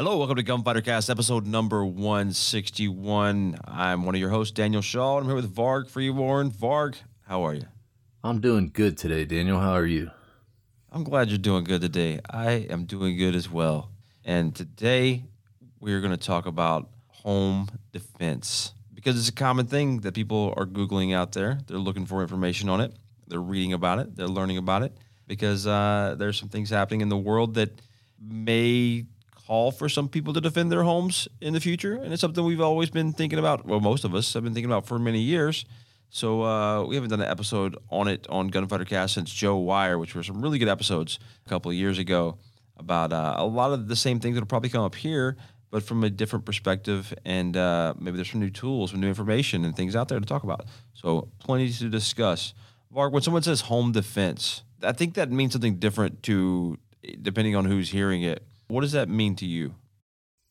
Hello, welcome to Gunfighter Cast, episode number 161. I'm one of your hosts, Daniel Shaw, and I'm here with Varg Freeborn. Varg, how are you? I'm doing good today, Daniel. How are you? I'm glad you're doing good today. I am doing good as well. And today we're going to talk about home defense because it's a common thing that people are Googling out there. They're looking for information on it, they're reading about it, they're learning about it because uh, there's some things happening in the world that may call for some people to defend their homes in the future. And it's something we've always been thinking about. Well, most of us have been thinking about for many years. So uh, we haven't done an episode on it on Gunfighter Cast since Joe Wire, which were some really good episodes a couple of years ago about uh, a lot of the same things that'll probably come up here, but from a different perspective. And uh, maybe there's some new tools, some new information, and things out there to talk about. So plenty to discuss. Varg, when someone says home defense, I think that means something different to depending on who's hearing it. What does that mean to you?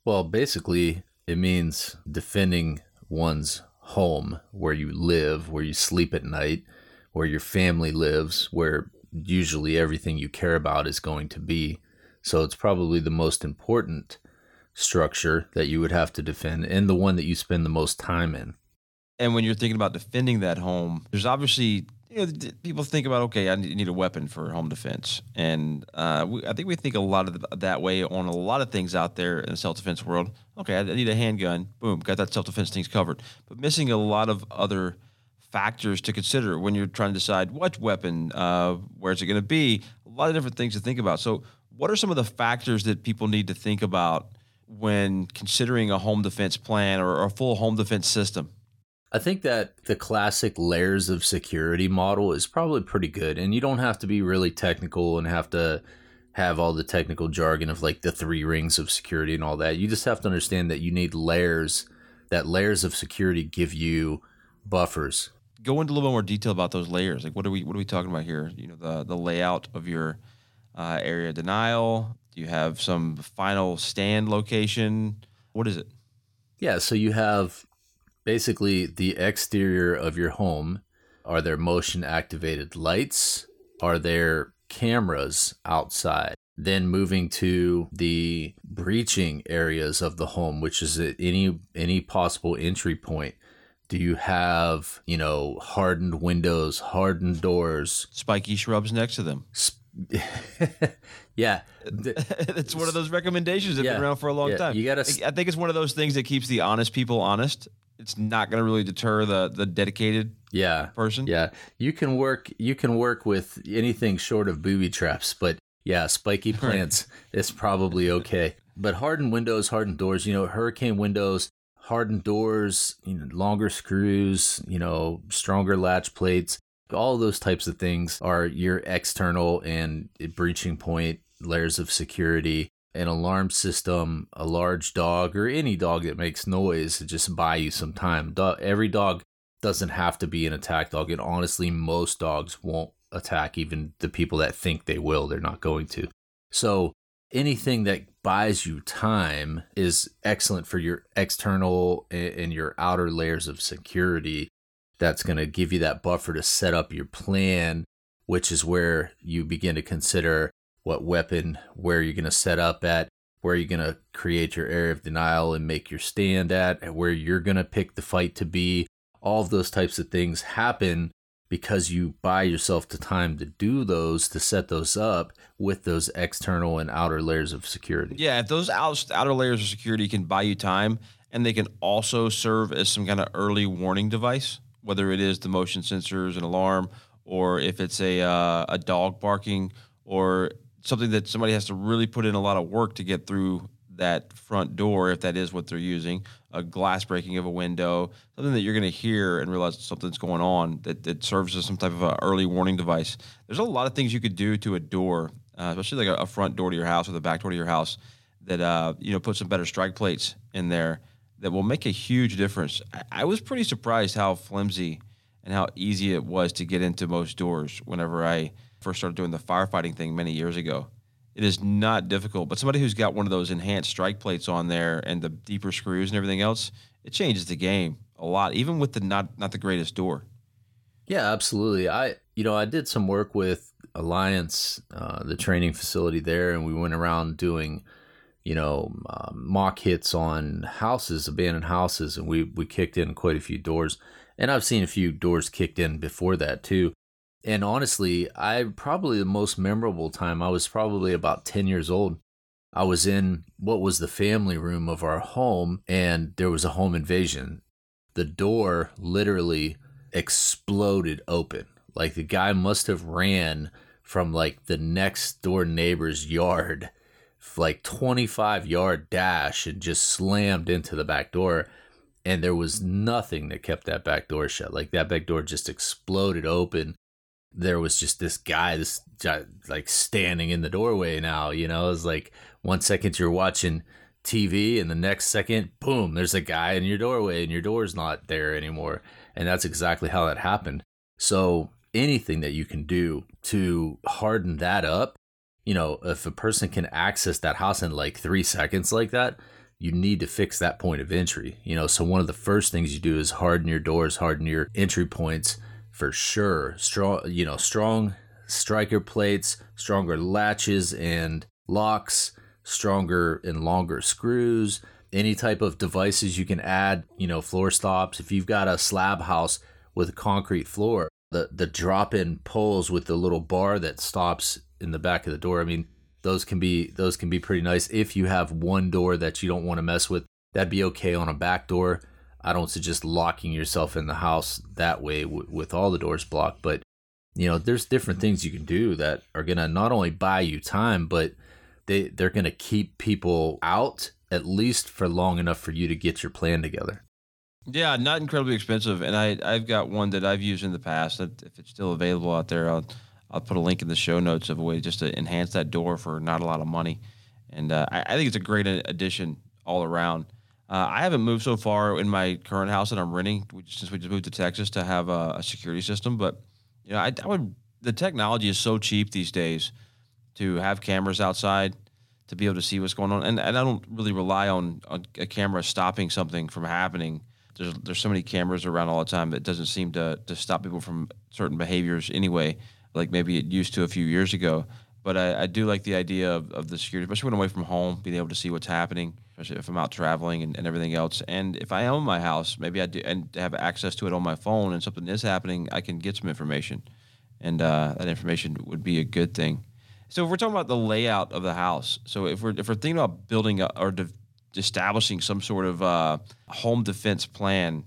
Well, basically, it means defending one's home, where you live, where you sleep at night, where your family lives, where usually everything you care about is going to be. So it's probably the most important structure that you would have to defend and the one that you spend the most time in. And when you're thinking about defending that home, there's obviously you know, people think about okay, I need a weapon for home defense, and uh, we, I think we think a lot of the, that way on a lot of things out there in the self defense world. Okay, I need a handgun. Boom, got that self defense things covered. But missing a lot of other factors to consider when you're trying to decide what weapon, uh, where's it going to be. A lot of different things to think about. So, what are some of the factors that people need to think about when considering a home defense plan or a full home defense system? I think that the classic layers of security model is probably pretty good. And you don't have to be really technical and have to have all the technical jargon of like the three rings of security and all that. You just have to understand that you need layers, that layers of security give you buffers. Go into a little bit more detail about those layers. Like what are we what are we talking about here? You know, the the layout of your uh, area denial. Do you have some final stand location? What is it? Yeah, so you have basically the exterior of your home. Are there motion activated lights? Are there cameras outside? Then moving to the breaching areas of the home, which is at any any possible entry point. Do you have, you know, hardened windows, hardened doors, spiky shrubs next to them? yeah, it's one of those recommendations that yeah, been around for a long yeah, time. You gotta. I think it's one of those things that keeps the honest people honest it's not going to really deter the the dedicated yeah person. Yeah, you can work you can work with anything short of booby traps, but yeah, spiky plants is probably okay. But hardened windows, hardened doors, you know, hurricane windows, hardened doors, you know, longer screws, you know, stronger latch plates, all those types of things are your external and breaching point layers of security an alarm system, a large dog, or any dog that makes noise to just buy you some time. every dog doesn't have to be an attack dog, and honestly, most dogs won't attack. Even the people that think they will, they're not going to. So anything that buys you time is excellent for your external and your outer layers of security. That's going to give you that buffer to set up your plan, which is where you begin to consider what weapon, where you're going to set up at, where you're going to create your area of denial and make your stand at, and where you're going to pick the fight to be. All of those types of things happen because you buy yourself the time to do those, to set those up with those external and outer layers of security. Yeah, if those outer layers of security can buy you time and they can also serve as some kind of early warning device, whether it is the motion sensors, an alarm, or if it's a, uh, a dog barking, or something that somebody has to really put in a lot of work to get through that front door, if that is what they're using, a glass breaking of a window, something that you're going to hear and realize something's going on that, that serves as some type of a early warning device. There's a lot of things you could do to a door, uh, especially like a, a, front door to your house or the back door to your house, that uh, you know put some better strike plates in there that will make a huge difference. I, I was pretty surprised how flimsy and how easy it was to get into most doors whenever I first started doing the firefighting thing many years ago. It is not difficult, but somebody who's got one of those enhanced strike plates on there and the deeper screws and everything else, it changes the game a lot, even with the not not the greatest door. Yeah, absolutely. I you know I did some work with Alliance, uh, the training facility there, and we went around doing you know, uh, mock hits on houses, abandoned houses, and we we kicked in quite a few doors. And I've seen a few doors kicked in before that too. And honestly, I probably the most memorable time I was probably about 10 years old. I was in what was the family room of our home and there was a home invasion. The door literally exploded open. Like the guy must have ran from like the next door neighbor's yard like 25 yard dash and just slammed into the back door and there was nothing that kept that back door shut like that back door just exploded open there was just this guy this like standing in the doorway now you know? It's like one second you're watching tv and the next second boom there's a guy in your doorway and your door's not there anymore. And that's exactly how that happened. So anything that you can do to harden that up you know, if a person can access that house in like three seconds like that, you need to fix that point of entry. You know, so one of the first things you do is harden your doors, harden your entry points for sure. Strong, you know, strong striker plates, stronger latches and locks, stronger and longer screws, any type of devices you can add, you know, floor stops. If you've got a slab house with a concrete floor, the the drop in poles with the little bar that stops in the back of the door. I mean, those can be those can be pretty nice if you have one door that you don't want to mess with. That'd be okay on a back door. I don't suggest locking yourself in the house that way w- with all the doors blocked, but you know, there's different things you can do that are going to not only buy you time, but they they're going to keep people out at least for long enough for you to get your plan together. Yeah, not incredibly expensive, and I I've got one that I've used in the past. If it's still available out there, I'll I'll put a link in the show notes of a way just to enhance that door for not a lot of money. And uh, I, I, think it's a great addition all around. Uh, I haven't moved so far in my current house that I'm renting since we just moved to Texas to have a, a security system. But you know, I, I, would. The technology is so cheap these days to have cameras outside to be able to see what's going on, and, and I don't really rely on, on a camera stopping something from happening. There's there's so many cameras around all the time that doesn't seem to to stop people from certain behaviors anyway like maybe it used to a few years ago. But I, I do like the idea of, of the security, especially when away from home, being able to see what's happening, especially if I'm out traveling and, and everything else. And if I own my house, maybe I do and have access to it on my phone, and something is happening, I can get some information, and uh, that information would be a good thing. So if we're talking about the layout of the house, so if we're if we're thinking about building a, or de- establishing some sort of uh, home defense plan,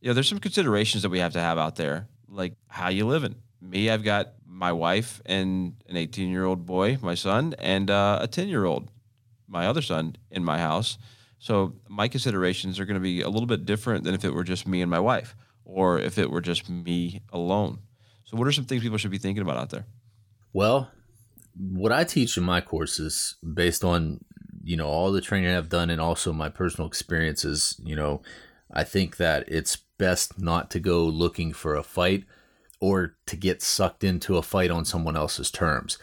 you know, there's some considerations that we have to have out there, like how you living. Me, I've got my wife and an 18 year old boy, my son, and uh, a 10 year old, my other son, in my house. So my considerations are going to be a little bit different than if it were just me and my wife, or if it were just me alone. So, what are some things people should be thinking about out there? Well, what I teach in my courses, based on you know all the training I've done and also my personal experiences, you know, I think that it's best not to go looking for a fight or to get sucked into a fight on someone else's terms.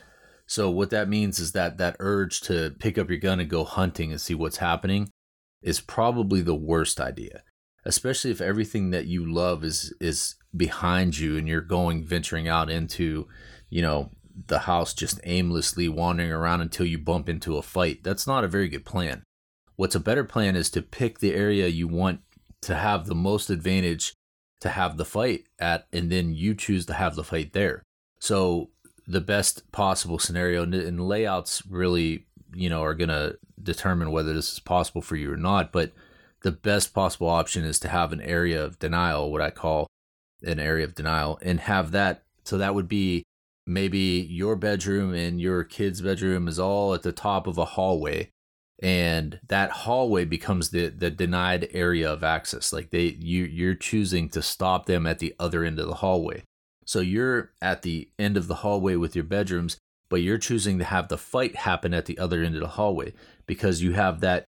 So what that means is that that urge to pick up your gun and go hunting and see what's happening is probably the worst idea. Especially if everything that you love is is behind you and you're going venturing out into, you know, the house just aimlessly wandering around until you bump into a fight. That's not a very good plan. What's a better plan is to pick the area you want to have the most advantage to have the fight at, and then you choose to have the fight there. So the best possible scenario and layouts really, you know, are going to determine whether this is possible for you or not. But the best possible option is to have an area of denial, what I call an area of denial, and have that. So that would be maybe your bedroom and your kid's bedroom is all at the top of a hallway and that hallway becomes the the denied area of access like they you you're choosing to stop them at the other end of the hallway so you're at the end of the hallway with your bedrooms but you're choosing to have the fight happen at the other end of the hallway because you have that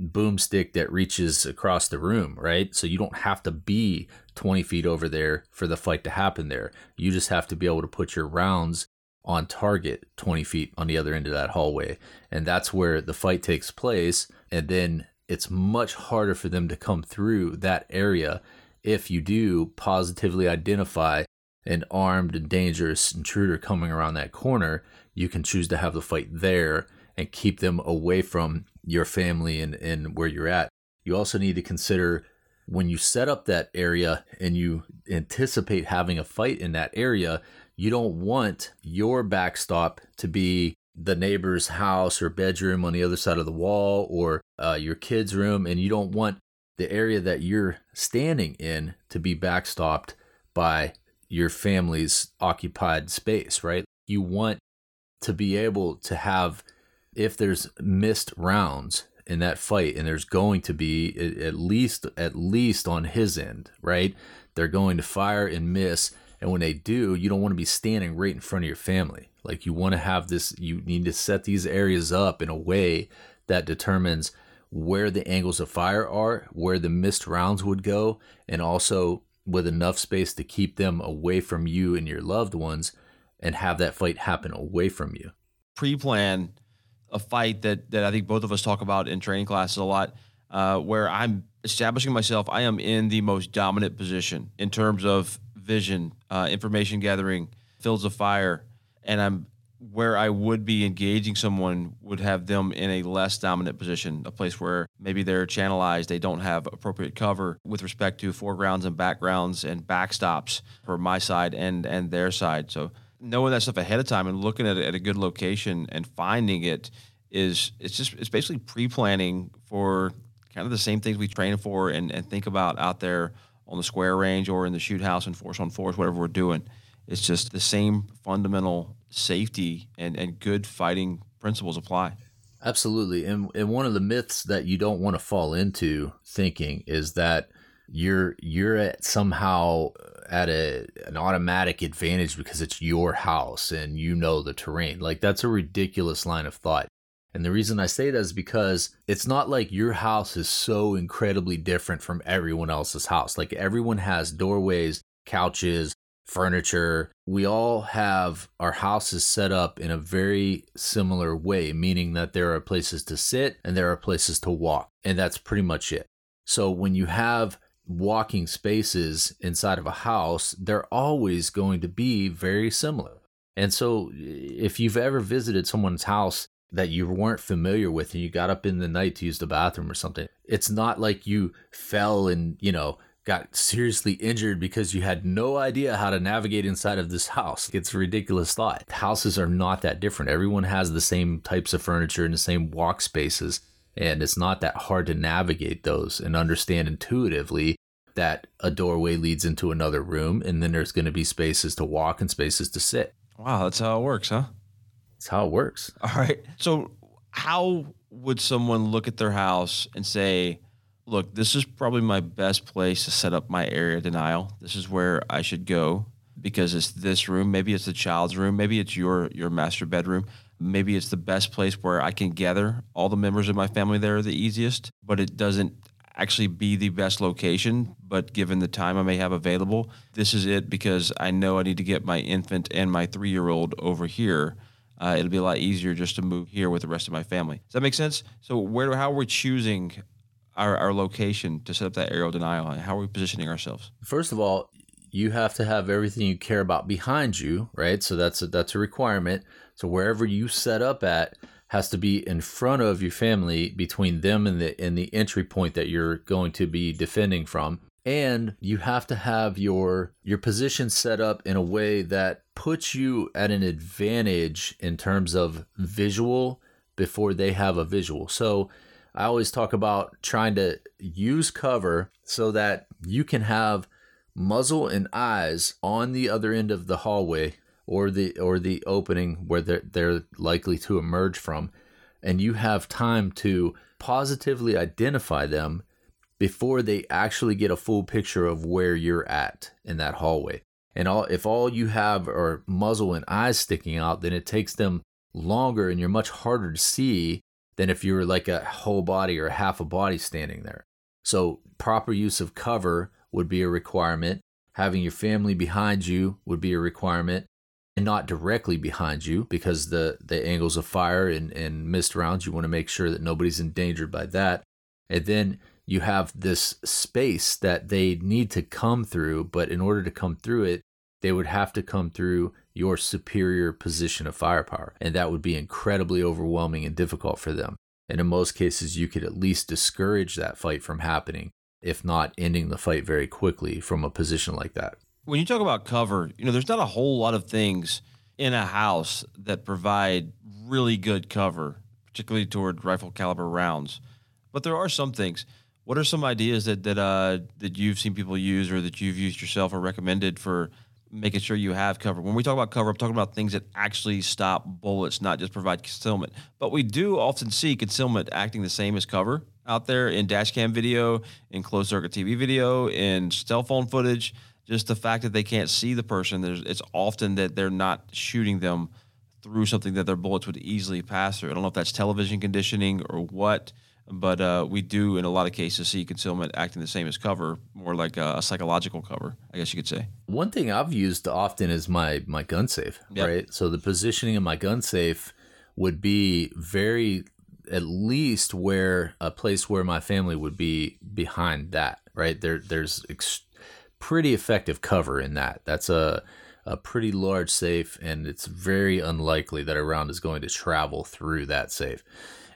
boomstick that reaches across the room right so you don't have to be 20 feet over there for the fight to happen there you just have to be able to put your rounds on target 20 feet on the other end of that hallway. And that's where the fight takes place. And then it's much harder for them to come through that area if you do positively identify an armed and dangerous intruder coming around that corner. You can choose to have the fight there and keep them away from your family and, and where you're at. You also need to consider when you set up that area and you anticipate having a fight in that area, you don't want your backstop to be the neighbor's house or bedroom on the other side of the wall or uh, your kid's room, and you don't want the area that you're standing in to be backstopped by your family's occupied space, right? You want to be able to have, if there's missed rounds in that fight, and there's going to be at least at least on his end, right? They're going to fire and miss, and when they do, you don't want to be standing right in front of your family. Like you want to have this, you need to set these areas up in a way that determines where the angles of fire are, where the missed rounds would go, and also with enough space to keep them away from you and your loved ones and have that fight happen away from you. Pre plan a fight that, that I think both of us talk about in training classes a lot, uh, where I'm establishing myself, I am in the most dominant position in terms of vision, uh, information gathering, fields of fire, and I'm where I would be engaging someone would have them in a less dominant position, a place where maybe they're channelized, they don't have appropriate cover with respect to foregrounds and backgrounds and backstops for my side and and their side. So knowing that stuff ahead of time and looking at it at a good location and finding it is it's just it's basically pre-planning for kind of the same things we train for and, and think about out there on the square range or in the shoot house and force on force, whatever we're doing. It's just the same fundamental safety and, and good fighting principles apply. Absolutely. And, and one of the myths that you don't want to fall into thinking is that you're you're at somehow uh, at a an automatic advantage because it's your house and you know the terrain. Like that's a ridiculous line of thought. And the reason I say that is because it's not like your house is so incredibly different from everyone else's house. Like everyone has doorways, couches, furniture. We all have our houses set up in a very similar way, meaning that there are places to sit and there are places to walk. And that's pretty much it. So when you have walking spaces inside of a house, they're always going to be very similar. And so if you've ever visited someone's house that you weren't familiar with and you got up in the night to use the bathroom or something, it's not like you fell and, you know, got seriously injured because you had no idea how to navigate inside of this house. It's a ridiculous thought. Houses are not that different. Everyone has the same types of furniture and the same walk spaces. And it's not that hard to navigate those and understand intuitively that a doorway leads into another room and then there's going to be spaces to walk and spaces to sit. Wow, that's how it works, huh? That's how it works. All right. So, how would someone look at their house and say, look, this is probably my best place to set up my area denial. This is where I should go because it's this room. Maybe it's the child's room. Maybe it's your your master bedroom. Maybe it's the best place where I can gather all the members of my family there the easiest, but it doesn't actually be the best location. But given the time I may have available, this is it because I know I need to get my infant and my three year old over here. Uh, it'll be a lot easier just to move here with the rest of my family. Does that make sense? So where how we're we choosing our, our location to set up that area denial? And how are we positioning ourselves? First of all, you have to have everything you care about behind you, right? So that's a, that's a requirement. So wherever you set up at has to be in front of your family between them and the and the entry point that you're going to be defending from. And you have to have your your position set up in a way that puts you at an advantage in terms of visual before they have a visual. So I always talk about trying to use cover so that you can have muzzle and eyes on the other end of the hallway or the or the opening where they're, they're likely to emerge from. And you have time to positively identify them before they actually get a full picture of where you're at in that hallway. And all if all you have are muzzle and eyes sticking out then it takes them longer and you're much harder to see than if you were like a whole body or half a body standing there. So, proper use of cover would be a requirement. Having your family behind you would be a requirement and not directly behind you because the, the angles of fire and, and missed rounds, you want to make sure that nobody's endangered by that. And then you have this space that they need to come through, but in order to come through it, they would have to come through your superior position of firepower. And that would be incredibly overwhelming and difficult for them. And in most cases, you could at least discourage that fight from happening, if not ending the fight very quickly from a position like that. When you talk about cover, you know, there's not a whole lot of things in a house that provide really good cover, particularly toward rifle caliber rounds. But there are some things. What are some ideas that that uh, that you've seen people use or that you've used yourself or recommended for making sure you have cover? When we talk about cover, I'm talking about things that actually stop bullets, not just provide concealment. But we do often see concealment acting the same as cover out there in dash cam video, in closed circuit TV video, in cell phone footage. Just the fact that they can't see the person, it's often that they're not shooting them through something that their bullets would easily pass through. I don't know if that's television conditioning or what but uh, we do in a lot of cases see concealment acting the same as cover, more like a, a, psychological cover, I guess you could say. One thing I've used often is my my gun safe, yep. right? So the positioning of my gun safe would be very at least where a place where my family would be behind that, right? There there's ex- pretty effective cover in that. That's a a pretty large safe, and it's very unlikely that a round is going to travel through that safe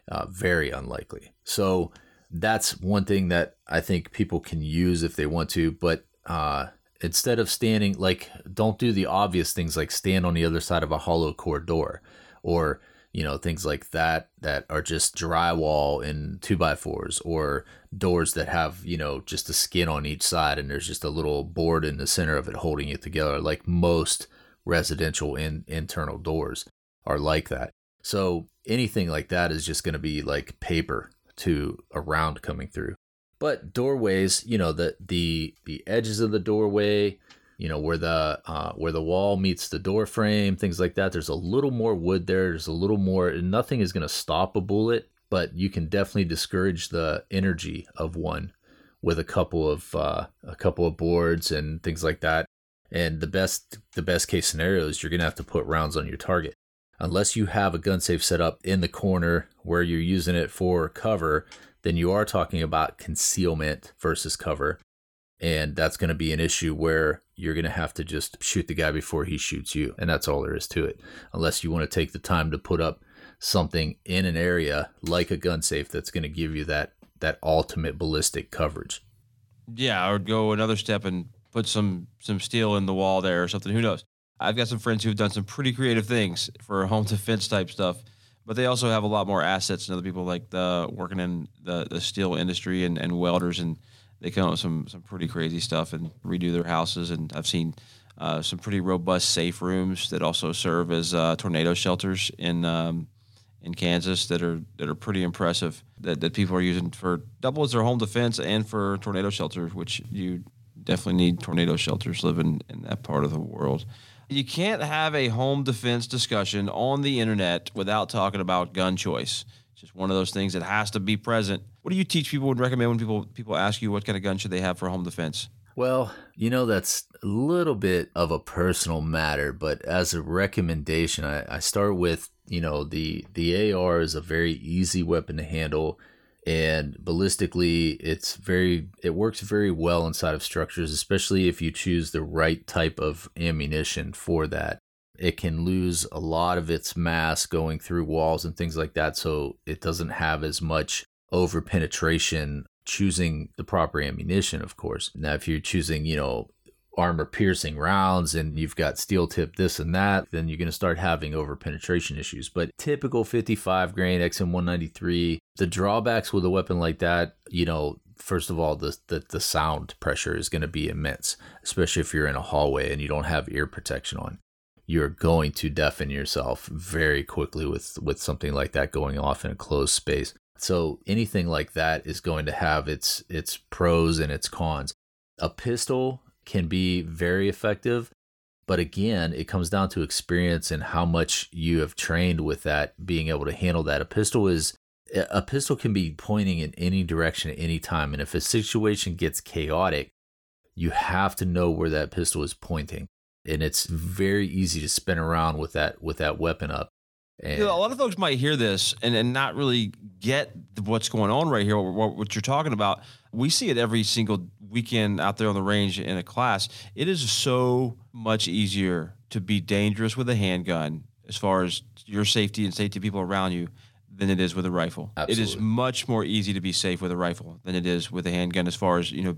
uh, very unlikely. So that's one thing that I think people can use if they want to, but uh, instead of standing like don't do the obvious things like stand on the other side of a hollow core door or you know things like that that are just drywall and two by fours or doors that have you know just a skin on each side and there's just a little board in the center of it holding it together like most residential in, internal doors are like that. So anything like that is just going to be like paper to a round coming through. But doorways, you know, the the the edges of the doorway, you know, where the uh, where the wall meets the door frame, things like that. There's a little more wood there. There's a little more. Nothing is going to stop a bullet, but you can definitely discourage the energy of one with a couple of uh, a couple of boards and things like that. And the best the best case scenario is you're going to have to put rounds on your target unless you have a gun safe set up in the corner where you're using it for cover, then you are talking about concealment versus cover. And that's going to be an issue where you're going to have to just shoot the guy before he shoots you. And that's all there is to it. Unless you want to take the time to put up something in an area like a gun safe that's going to give you that that ultimate ballistic coverage. Yeah, I would go another step and put some some steel in the wall there or something. Who knows? I've got some friends who've done some pretty creative things for home defense type stuff, but they also have a lot more assets than other people like the working in the, the steel industry and, and welders, and they come up with some some pretty crazy stuff and redo their houses. And I've seen uh, some pretty robust safe rooms that also serve as uh, tornado shelters in um, in Kansas that are that are pretty impressive that, that people are using for double as their home defense and for tornado shelters, which you definitely need tornado shelters living in that part of the world. You can't have a home defense discussion on the internet without talking about gun choice. It's just one of those things that has to be present. What do you teach people and recommend when people people ask you what kind of gun should they have for home defense? Well, you know, that's a little bit of a personal matter, but as a recommendation, I, I start with, you know, the the AR is a very easy weapon to handle and ballistically it's very it works very well inside of structures especially if you choose the right type of ammunition for that. It can lose a lot of its mass going through walls and things like that so it doesn't have as much over penetration choosing the proper ammunition of course. Now if you're choosing you know armor piercing rounds and you've got steel tip this and that, then you're going to start having over penetration issues. But typical 55 grain XM 193, the drawbacks with a weapon like that, you know, first of all, the, the, the sound pressure is going to be immense, especially if you're in a hallway and you don't have ear protection on. You're going to deafen yourself very quickly with, with something like that going off in a closed space. So anything like that is going to have its its pros and its cons. A pistol can be very effective. But again, it comes down to experience and how much you have trained with that, being able to handle that. A pistol is a pistol can be pointing in any direction at any time. And if a situation gets chaotic, you have to know where that pistol is pointing. And it's very easy to spin around with that with that weapon up. And you know, a lot of folks might hear this and, and not really get what's going on right here, what, what you're talking about. We see it every single weekend out there on the range in a class, it is so much easier to be dangerous with a handgun as far as your safety and safety of people around you than it is with a rifle. It is much more easy to be safe with a rifle than it is with a handgun as far as, you know,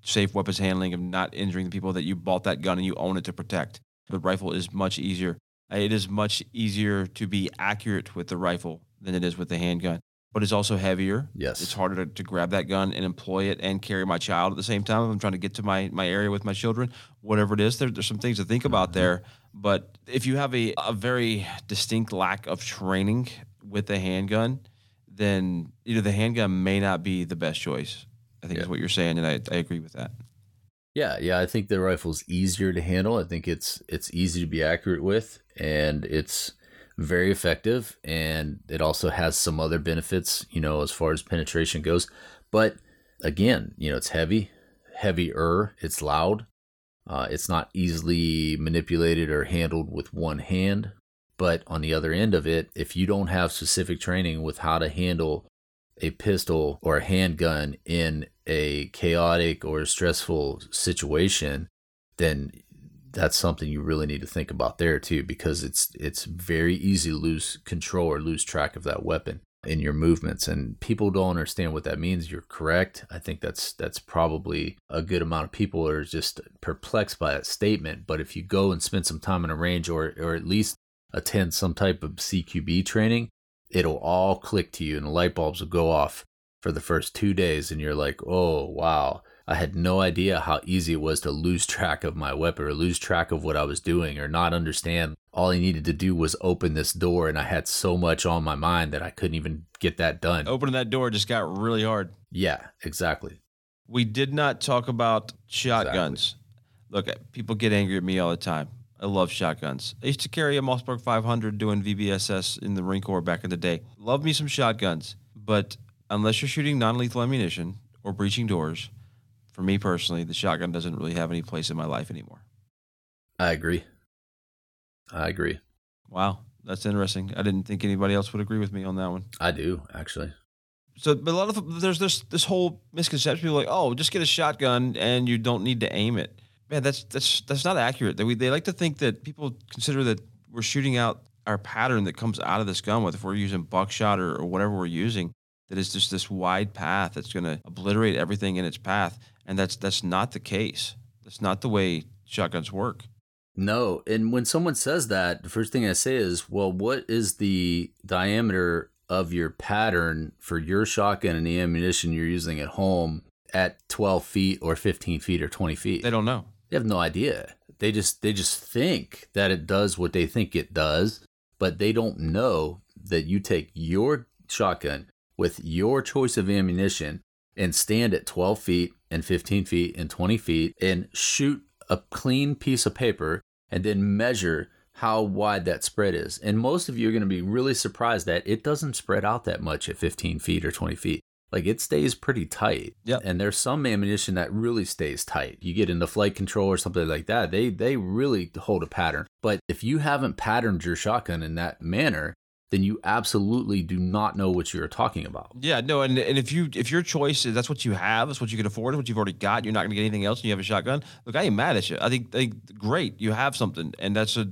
safe weapons handling of not injuring the people that you bought that gun and you own it to protect. The rifle is much easier. It is much easier to be accurate with the rifle than it is with the handgun, but it's also heavier. Yes. It's harder to, to grab that gun and employ it and carry my child at the same time. if I'm trying to get to my, my area with my children, whatever it is. There, there's some things to think about mm-hmm. there. But if you have a, a very distinct lack of training with a handgun, then you know the handgun may not be the best choice. I think is what you're saying, and I, I agree with that. Yeah, yeah, I think the rifle's easier to handle. I think it's it's easy to be accurate with and it's very effective and it also has some other benefits, you know, as far as penetration goes. But again, you know, it's heavy, heavier, it's loud. Uh, it's not easily manipulated or handled with one hand. But on the other end of it, if you don't have specific training with how to handle a pistol or a handgun in a chaotic or stressful situation, then that's something you really need to think about there too, because it's it's very easy to lose control or lose track of that weapon in your movements and people don't understand what that means. You're correct. I think that's that's probably a good amount of people are just perplexed by that statement but if you go and spend some time in a range or or at least attend some type of cqb training it'll all click to you and the light bulbs will go off for the first two days and you're like oh wow i had no idea how easy it was to lose track of my weapon or lose track of what i was doing or not understand all i needed to do was open this door and i had so much on my mind that i couldn't even get that done Opening that door just got really hard. yeah exactly We did not talk about shotguns. Look, people get angry at me all the time. I love shotguns. I used to carry a Mossberg 500 doing VBSS in the Marine Corps back in the day. Love me some shotguns, but unless you're shooting non-lethal ammunition or breaching doors, for me personally, the shotgun doesn't really have any place in my life anymore. i agree i agree Wow, that's interesting. I didn't think anybody else would agree with me on that one. i do actually So, but a lot of there's this this whole misconception. People are like, oh, just get a shotgun and you don't need to aim it. Man, that's that's that's not accurate. They they like to think that people consider that we're shooting out our pattern that comes out of this gun, with if we're using buckshot or, or whatever we're using, that is just this wide path that's going to obliterate everything in its path, and that's that's not the case. That's not the way shotguns work. No, and when someone says that, the first thing I say is, well, what is the diameter of your pattern for your shotgun and the ammunition you're using at home at 12 feet or 15 feet or 20 feet? They don't know. They have no idea. They just they just think that it does what they think it does, but they don't know that you take your shotgun with your choice of ammunition and stand at 12 feet and 15 feet and 20 feet and shoot a clean piece of paper and then measure how wide that spread is. And most of you are going to be really surprised that it doesn't spread out that much at 15 feet or 20 feet. Like it stays pretty tight. Yep. And there's some ammunition that really stays tight. You get into Flite Control or something like that, they they really hold a pattern. But if you haven't patterned your shotgun in that manner, then you absolutely do not know what you're talking about. Yeah, no, and, and if you if your choice is that's what you have, that's what you can afford, what you've already got, you're not going to get anything else, and you have a shotgun. Look, I ain't mad at you. I think, I think great, you have something, and that's a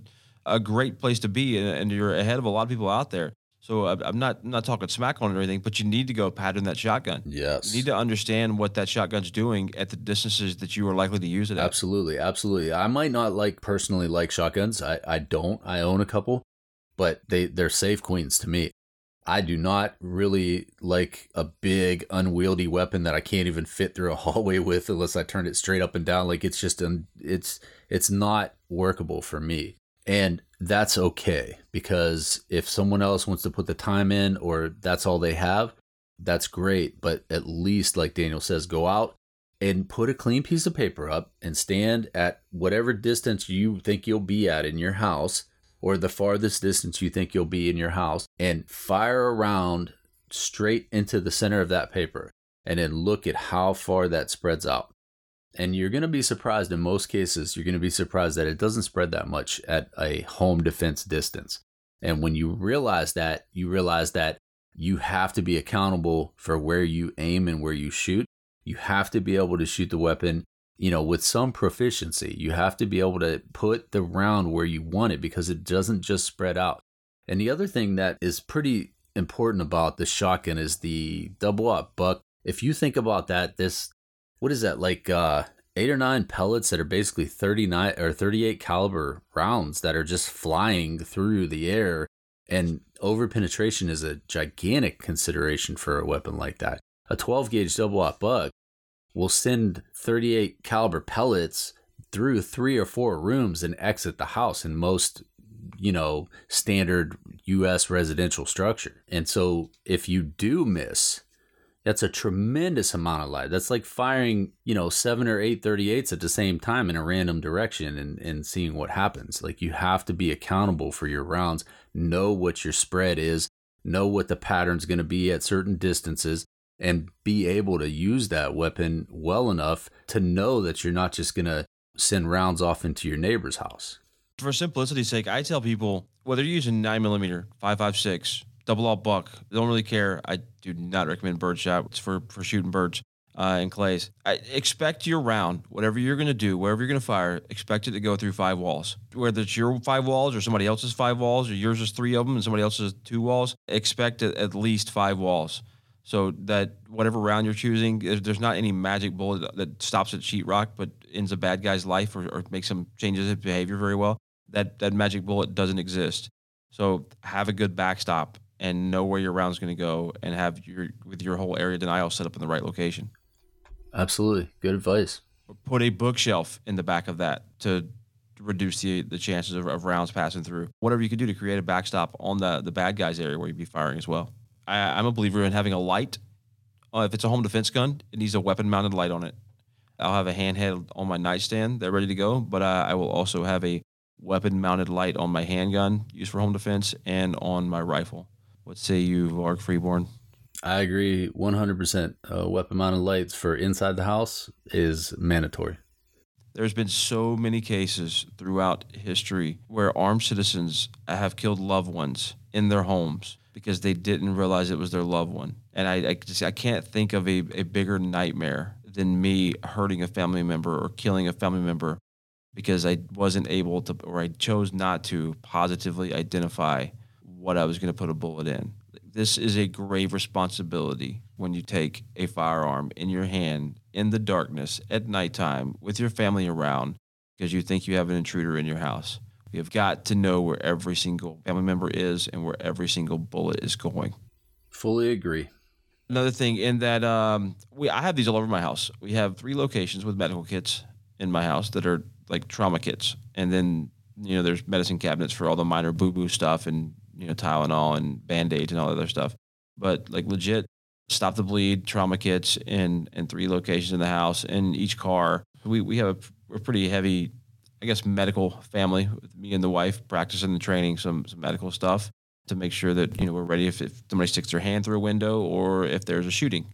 a great place to be, and, and you're ahead of a lot of people out there. So I, I'm not I'm not talking smack on it or anything, but you need to go pattern that shotgun. Yes. You need to understand what that shotgun's doing at the distances that you are likely to use it at. Absolutely, absolutely. I might not like personally like shotguns. I, I don't. I own a couple, but they they're safe queens to me. I do not really like a big unwieldy weapon that I can't even fit through a hallway with unless I turn it straight up and down. Like it's just it's it's not workable for me. And that's okay because if someone else wants to put the time in or that's all they have, that's great. But at least, like Daniel says, go out and put a clean piece of paper up and stand at whatever distance you think you'll be at in your house or the farthest distance you think you'll be in your house and fire around straight into the center of that paper and then look at how far that spreads out. And you're going to be surprised in most cases, you're going to be surprised that it doesn't spread that much at a home defense distance. And when you realize that, you realize that you have to be accountable for where you aim and where you shoot You have to be able to shoot the weapon, you know, with some proficiency. You have to be able to put the round where you want it because it doesn't just spread out. And the other thing that is pretty important about the shotgun is the double aught buck. If you think about that, this what is that like uh eight or nine pellets that are basically 39 or 38 caliber rounds that are just flying through the air and over penetration is a gigantic consideration for a weapon like that a 12 gauge double aught buck will send 38 caliber pellets through three or four rooms and exit the house in most you know standard US residential structure and so if you do miss that's a tremendous amount of light. That's like firing, you know, seven or eight 38s at the same time in a random direction and, and seeing what happens. Like you have to be accountable for your rounds, know what your spread is, know what the pattern's going to be at certain distances, and be able to use that weapon well enough to know that you're not just going to send rounds off into your neighbor's house. For simplicity's sake, I tell people whether you're using 9mm, 5.56, double aught buck. Don't really care. I do not recommend birdshot. It's for for shooting birds uh, and clays. I expect your round, whatever you're going to do, wherever you're going to fire, expect it to go through five walls. Whether it's your five walls or somebody else's five walls, or yours is three of them and somebody else's two walls, expect at least five walls. So that whatever round you're choosing, there's not any magic bullet that stops at sheetrock, but ends a bad guy's life or, or makes him changes his behavior very well. That that magic bullet doesn't exist. So have a good backstop and know where your round's going to go and have your with your whole area denial set up in the right location. Absolutely, good advice. Put a bookshelf in the back of that to reduce the the chances of, of rounds passing through. Whatever you can do to create a backstop on the the bad guys area where you'd be firing as well. I, I'm a believer in having a light. Uh, if it's a home defense gun, it needs a weapon mounted light on it. I'll have a handheld on my nightstand. They're ready to go, but uh, I will also have a weapon mounted light on my handgun used for home defense and on my rifle. What say you, Varg Freeborn? I agree 100%. Uh, weapon mounted lights for inside the house is mandatory. There's been so many cases throughout history where armed citizens have killed loved ones in their homes because they didn't realize it was their loved one. And I, I, just, I can't think of a, a bigger nightmare than me hurting a family member or killing a family member because I wasn't able to, or I chose not to positively identify what I was going to put a bullet in. This is a grave responsibility when you take a firearm in your hand in the darkness at nighttime with your family around because you think you have an intruder in your house. Have got to know where every single family member is and where every single bullet is going. Fully agree. Another thing in that um, we I have these all over my house. We have three locations with medical kits in my house that are like trauma kits, and then you know there's medicine cabinets for all the minor boo boo stuff and you know Tylenol and band aids and all that other stuff. But like legit stop the bleed trauma kits in in three locations in the house in each car. We we have a, a pretty heavy, I guess, medical family with me and the wife practicing and training some some medical stuff to make sure that you know we're ready if, if somebody sticks their hand through a window or if there's a shooting,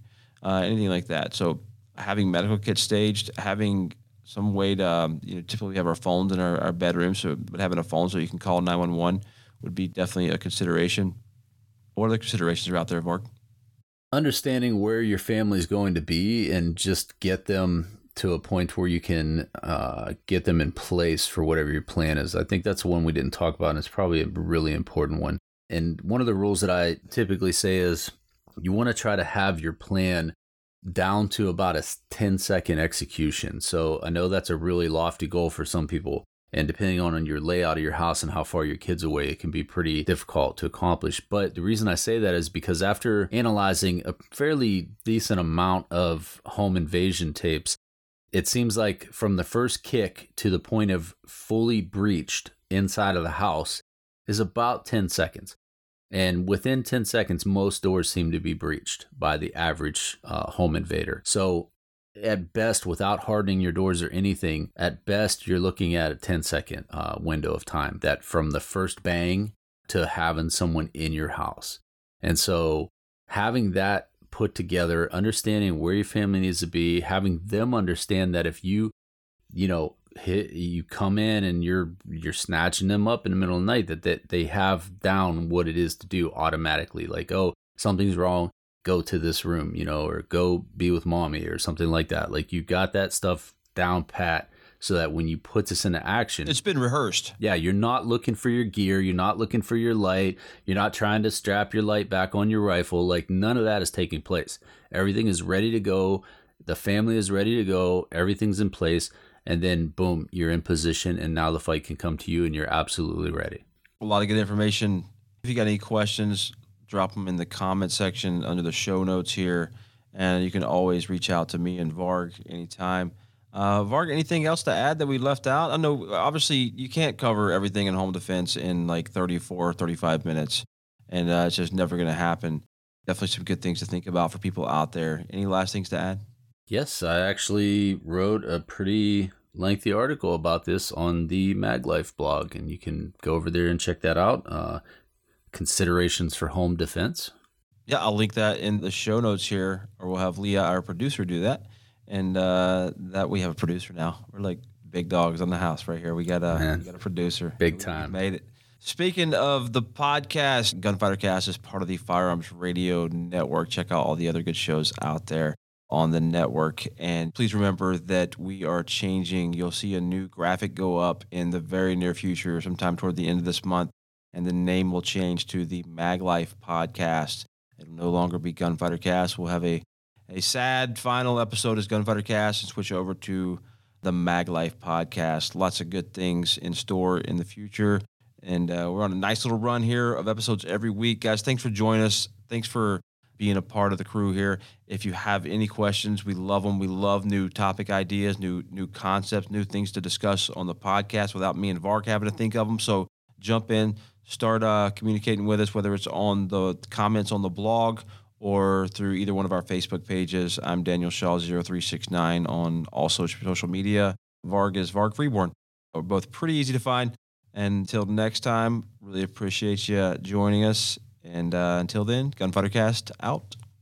uh, anything like that. So having medical kits staged, having some way to um, you know typically we have our phones in our, our bedrooms, so but having a phone so you can call nine one one would be definitely a consideration. What other considerations are out there, Varg? Understanding where your family is going to be and just get them to a point where you can uh, get them in place for whatever your plan is. I think that's one we didn't talk about, and it's probably a really important one. And one of the rules that I typically say is you want to try to have your plan down to about a 10 second execution. So I know that's a really lofty goal for some people. And depending on your layout of your house and how far your kids away, it can be pretty difficult to accomplish. But the reason I say that is because after analyzing a fairly decent amount of home invasion tapes, it seems like from the first kick to the point of fully breached inside of the house is about 10 seconds. And within 10 seconds, most doors seem to be breached by the average uh, home invader. So at best, without hardening your doors or anything, at best, you're looking at a 10 second uh, window of time that from the first bang to having someone in your house. And so having that put together, understanding where your family needs to be, having them understand that if you, you know, hit you come in and you're you're snatching them up in the middle of the night that, that they have down what it is to do automatically like oh something's wrong go to this room, you know, or go be with mommy or something like that. Like you got that stuff down pat so that when you put this into action, It's been rehearsed. yeah, you're not looking for your gear, you're not looking for your light, you're not trying to strap your light back on your rifle. Like none of that is taking place. Everything is ready to go. The family is ready to go. Everything's in place. And then boom, you're in position and now the fight can come to you and you're absolutely ready. A lot of good information. If you got any questions, drop them in the comment section under the show notes here. And you can always reach out to me and Varg anytime. Uh, Varg, anything else to add that we left out? I know obviously you can't cover everything in home defense in like 34, 35 minutes, and uh, it's just never going to happen. Definitely some good things to think about for people out there. Any last things to add? Yes, I actually wrote a pretty lengthy article about this on the MagLife blog, and you can go over there and check that out. Uh, considerations for home defense. Yeah, I'll link that in the show notes here, or we'll have Leah, our producer, do that. And uh, that we have a producer now. We're like big dogs on the house right here. We got a Man. we got a producer, Big We time. made it. Speaking of the podcast, Gunfighter Cast is part of the Firearms Radio Network. Check out all the other good shows out there on the network. And please remember that we are changing. You'll see a new graphic go up in the very near future, sometime toward the end of this month. And the name will change to the Mag Life Podcast. It'll no longer be Gunfighter Cast. We'll have a, a sad final episode as Gunfighter Cast and switch over to the Mag Life Podcast. Lots of good things in store in the future. And uh, we're on a nice little run here of episodes every week. Guys, thanks for joining us. Thanks for being a part of the crew here. If you have any questions, we love them. We love new topic ideas, new new concepts, new things to discuss on the podcast without me and Varg having to think of them. So jump in, start uh, communicating with us, whether it's on the comments on the blog or through either one of our Facebook pages. I'm Daniel Shaw 0369 on all social social media. Varg is Varg Freeborn. We're both pretty easy to find. And until next time, really appreciate you joining us. And uh, until then, Gunfighter Cast out.